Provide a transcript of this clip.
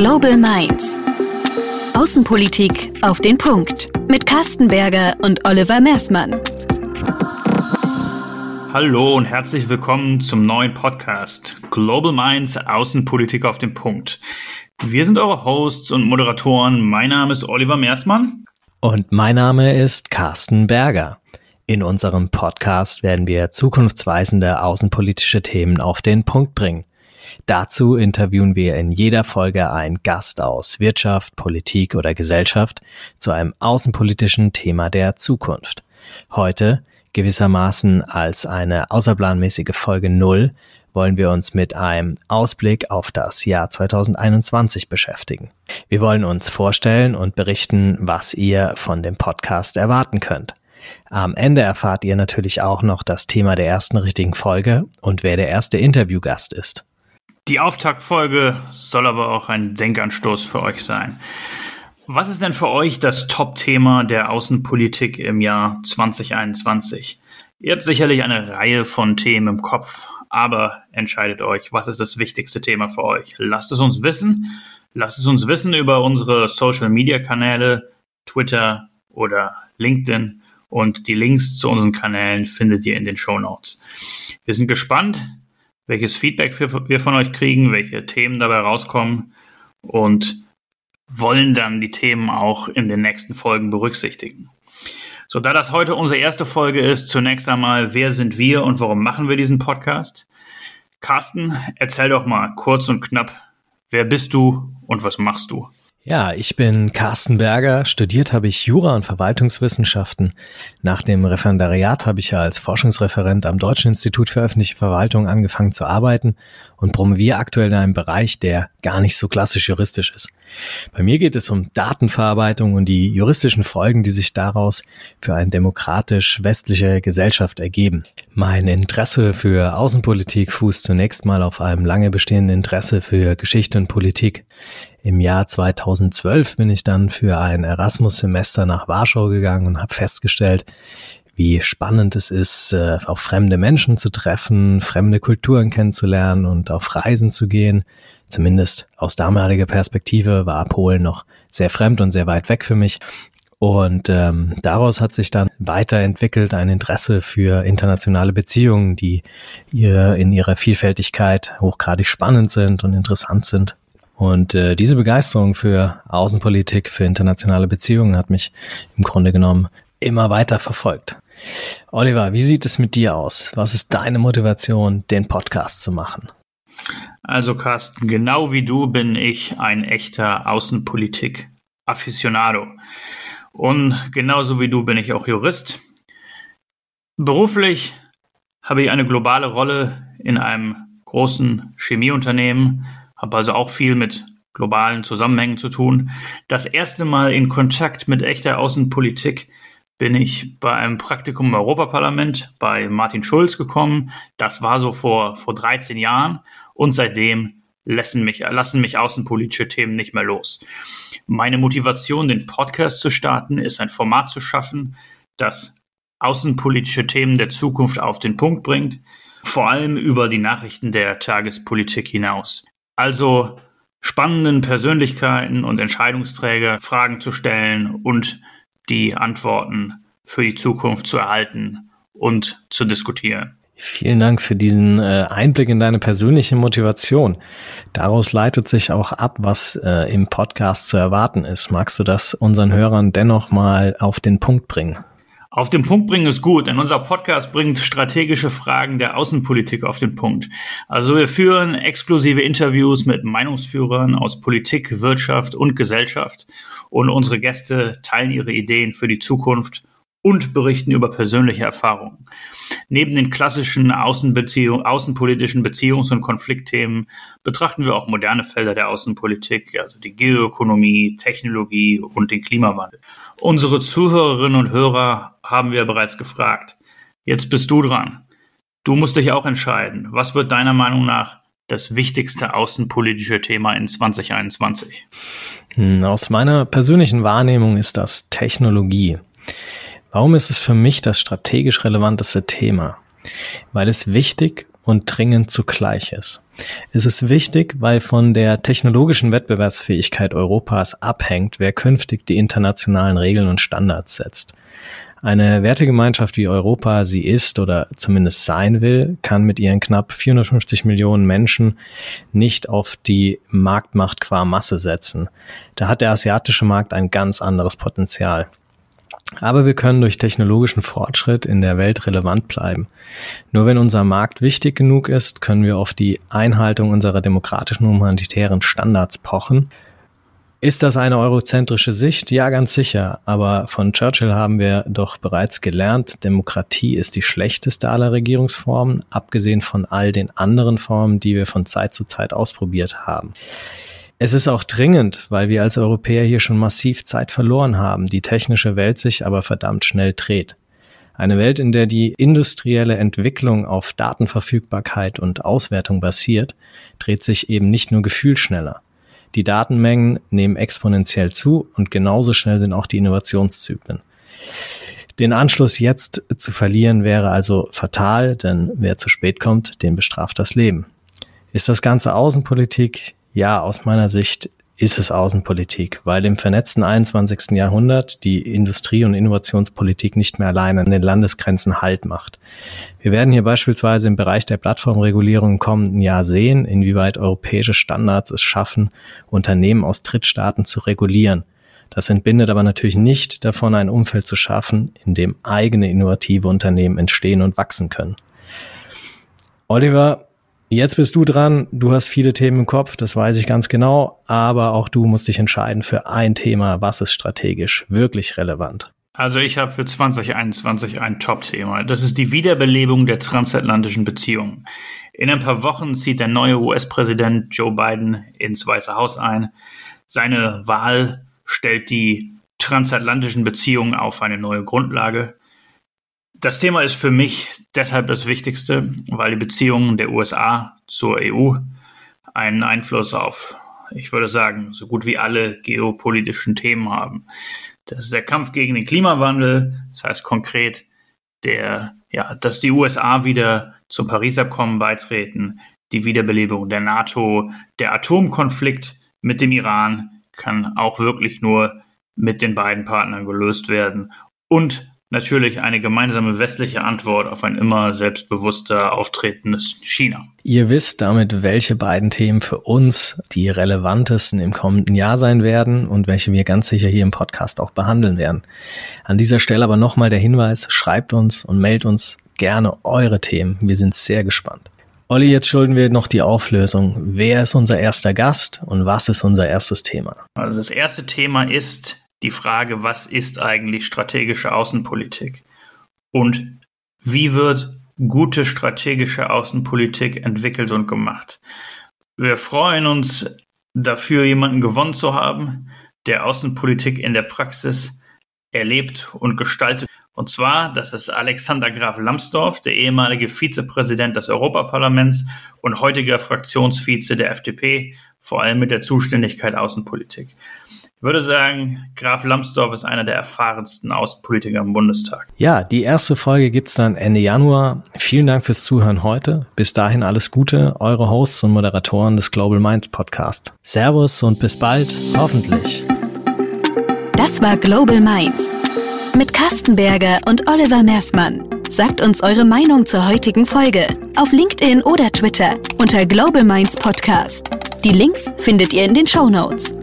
Global Minds. Außenpolitik auf den Punkt. Mit Carsten Berger und Oliver Mersmann. Hallo und herzlich willkommen zum neuen Podcast Global Minds Außenpolitik auf den Punkt. Wir sind eure Hosts und Moderatoren. Mein Name ist Oliver Mersmann. Und mein Name ist Carsten Berger. In unserem Podcast werden wir zukunftsweisende außenpolitische Themen auf den Punkt bringen. Dazu interviewen wir in jeder Folge einen Gast aus Wirtschaft, Politik oder Gesellschaft zu einem außenpolitischen Thema der Zukunft. Heute, gewissermaßen als eine außerplanmäßige Folge Null, wollen wir uns mit einem Ausblick auf das Jahr 2021 beschäftigen. Wir wollen uns vorstellen und berichten, was ihr von dem Podcast erwarten könnt. Am Ende erfahrt ihr natürlich auch noch das Thema der ersten richtigen Folge und wer der erste Interviewgast ist. Die Auftaktfolge soll aber auch ein Denkanstoß für euch sein. Was ist denn für euch das Top-Thema der Außenpolitik im Jahr 2021? Ihr habt sicherlich eine Reihe von Themen im Kopf, aber entscheidet euch, was ist das wichtigste Thema für euch? Lasst es uns wissen. Lasst es uns wissen über unsere Social-Media-Kanäle, Twitter oder LinkedIn und die Links zu unseren Kanälen findet ihr in den Show Notes. Wir sind gespannt, welches Feedback wir von euch kriegen, welche Themen dabei rauskommen und wollen dann die Themen auch in den nächsten Folgen berücksichtigen. So, da das heute unsere erste Folge ist, zunächst einmal, wer sind wir und warum machen wir diesen Podcast? Carsten, erzähl doch mal kurz und knapp, wer bist du und was machst du? Ja, ich bin Carsten Berger. Studiert habe ich Jura und Verwaltungswissenschaften. Nach dem Referendariat habe ich ja als Forschungsreferent am Deutschen Institut für öffentliche Verwaltung angefangen zu arbeiten und promoviere aktuell in einem Bereich, der gar nicht so klassisch juristisch ist. Bei mir geht es um Datenverarbeitung und die juristischen Folgen, die sich daraus für eine demokratisch westliche Gesellschaft ergeben. Mein Interesse für Außenpolitik fußt zunächst mal auf einem lange bestehenden Interesse für Geschichte und Politik. Im Jahr 2012 bin ich dann für ein Erasmus-Semester nach Warschau gegangen und habe festgestellt, wie spannend es ist, äh, auf fremde Menschen zu treffen, fremde Kulturen kennenzulernen und auf Reisen zu gehen. Zumindest aus damaliger Perspektive war Polen noch sehr fremd und sehr weit weg für mich. Und ähm, daraus hat sich dann weiterentwickelt ein Interesse für internationale Beziehungen, die ihr in ihrer Vielfältigkeit hochgradig spannend sind und interessant sind. Und äh, diese Begeisterung für Außenpolitik, für internationale Beziehungen hat mich im Grunde genommen immer weiter verfolgt. Oliver, wie sieht es mit dir aus? Was ist deine Motivation, den Podcast zu machen? Also Carsten, genau wie du bin ich ein echter Außenpolitik-Afficionado. Und genauso wie du bin ich auch Jurist. Beruflich habe ich eine globale Rolle in einem großen Chemieunternehmen habe also auch viel mit globalen Zusammenhängen zu tun. Das erste Mal in Kontakt mit echter Außenpolitik bin ich bei einem Praktikum im Europaparlament bei Martin Schulz gekommen. Das war so vor, vor 13 Jahren und seitdem lassen mich, lassen mich außenpolitische Themen nicht mehr los. Meine Motivation, den Podcast zu starten, ist ein Format zu schaffen, das außenpolitische Themen der Zukunft auf den Punkt bringt, vor allem über die Nachrichten der Tagespolitik hinaus. Also spannenden Persönlichkeiten und Entscheidungsträger Fragen zu stellen und die Antworten für die Zukunft zu erhalten und zu diskutieren. Vielen Dank für diesen äh, Einblick in deine persönliche Motivation. Daraus leitet sich auch ab, was äh, im Podcast zu erwarten ist. Magst du das unseren Hörern dennoch mal auf den Punkt bringen? Auf den Punkt bringen ist gut, denn unser Podcast bringt strategische Fragen der Außenpolitik auf den Punkt. Also wir führen exklusive Interviews mit Meinungsführern aus Politik, Wirtschaft und Gesellschaft und unsere Gäste teilen ihre Ideen für die Zukunft und berichten über persönliche Erfahrungen. Neben den klassischen Außenbeziehung, außenpolitischen Beziehungs- und Konfliktthemen betrachten wir auch moderne Felder der Außenpolitik, also die Geoökonomie, Technologie und den Klimawandel. Unsere Zuhörerinnen und Hörer haben wir bereits gefragt. Jetzt bist du dran. Du musst dich auch entscheiden. Was wird deiner Meinung nach das wichtigste außenpolitische Thema in 2021? Hm, aus meiner persönlichen Wahrnehmung ist das Technologie. Warum ist es für mich das strategisch relevanteste Thema? Weil es wichtig und dringend zugleich ist. Es ist wichtig, weil von der technologischen Wettbewerbsfähigkeit Europas abhängt, wer künftig die internationalen Regeln und Standards setzt. Eine Wertegemeinschaft wie Europa sie ist oder zumindest sein will, kann mit ihren knapp 450 Millionen Menschen nicht auf die Marktmacht qua Masse setzen. Da hat der asiatische Markt ein ganz anderes Potenzial. Aber wir können durch technologischen Fortschritt in der Welt relevant bleiben. Nur wenn unser Markt wichtig genug ist, können wir auf die Einhaltung unserer demokratischen humanitären Standards pochen. Ist das eine eurozentrische Sicht? Ja, ganz sicher. Aber von Churchill haben wir doch bereits gelernt, Demokratie ist die schlechteste aller Regierungsformen, abgesehen von all den anderen Formen, die wir von Zeit zu Zeit ausprobiert haben. Es ist auch dringend, weil wir als Europäer hier schon massiv Zeit verloren haben, die technische Welt sich aber verdammt schnell dreht. Eine Welt, in der die industrielle Entwicklung auf Datenverfügbarkeit und Auswertung basiert, dreht sich eben nicht nur gefühlschneller. Die Datenmengen nehmen exponentiell zu und genauso schnell sind auch die Innovationszyklen. Den Anschluss jetzt zu verlieren wäre also fatal, denn wer zu spät kommt, den bestraft das Leben. Ist das Ganze Außenpolitik? Ja, aus meiner Sicht ist es Außenpolitik, weil im vernetzten 21. Jahrhundert die Industrie- und Innovationspolitik nicht mehr allein an den Landesgrenzen Halt macht. Wir werden hier beispielsweise im Bereich der Plattformregulierung im kommenden Jahr sehen, inwieweit europäische Standards es schaffen, Unternehmen aus Drittstaaten zu regulieren. Das entbindet aber natürlich nicht davon, ein Umfeld zu schaffen, in dem eigene innovative Unternehmen entstehen und wachsen können. Oliver, Jetzt bist du dran. Du hast viele Themen im Kopf, das weiß ich ganz genau. Aber auch du musst dich entscheiden für ein Thema, was ist strategisch wirklich relevant. Also ich habe für 2021 ein Top-Thema. Das ist die Wiederbelebung der transatlantischen Beziehungen. In ein paar Wochen zieht der neue US-Präsident Joe Biden ins Weiße Haus ein. Seine Wahl stellt die transatlantischen Beziehungen auf eine neue Grundlage. Das Thema ist für mich deshalb das Wichtigste, weil die Beziehungen der USA zur EU einen Einfluss auf, ich würde sagen, so gut wie alle geopolitischen Themen haben. Das ist der Kampf gegen den Klimawandel, das heißt konkret, der, ja, dass die USA wieder zum Paris-Abkommen beitreten, die Wiederbelebung der NATO, der Atomkonflikt mit dem Iran kann auch wirklich nur mit den beiden Partnern gelöst werden und natürlich eine gemeinsame westliche Antwort auf ein immer selbstbewusster auftretendes China. Ihr wisst damit, welche beiden Themen für uns die relevantesten im kommenden Jahr sein werden und welche wir ganz sicher hier im Podcast auch behandeln werden. An dieser Stelle aber nochmal der Hinweis, schreibt uns und meldet uns gerne eure Themen. Wir sind sehr gespannt. Olli, jetzt schulden wir noch die Auflösung. Wer ist unser erster Gast und was ist unser erstes Thema? Also das erste Thema ist die Frage, was ist eigentlich strategische Außenpolitik? Und wie wird gute strategische Außenpolitik entwickelt und gemacht? Wir freuen uns dafür, jemanden gewonnen zu haben, der Außenpolitik in der Praxis erlebt und gestaltet. Und zwar, das ist Alexander Graf Lambsdorff, der ehemalige Vizepräsident des Europaparlaments und heutiger Fraktionsvize der FDP, vor allem mit der Zuständigkeit Außenpolitik. Ich würde sagen, Graf Lambsdorff ist einer der erfahrensten Außenpolitiker im Bundestag. Ja, die erste Folge gibt's dann Ende Januar. Vielen Dank fürs Zuhören heute. Bis dahin alles Gute, eure Hosts und Moderatoren des Global Minds Podcast. Servus und bis bald, hoffentlich. Das war Global Minds mit Carsten Berger und Oliver Mersmann. Sagt uns eure Meinung zur heutigen Folge auf LinkedIn oder Twitter unter Global Minds Podcast. Die Links findet ihr in den Show Notes.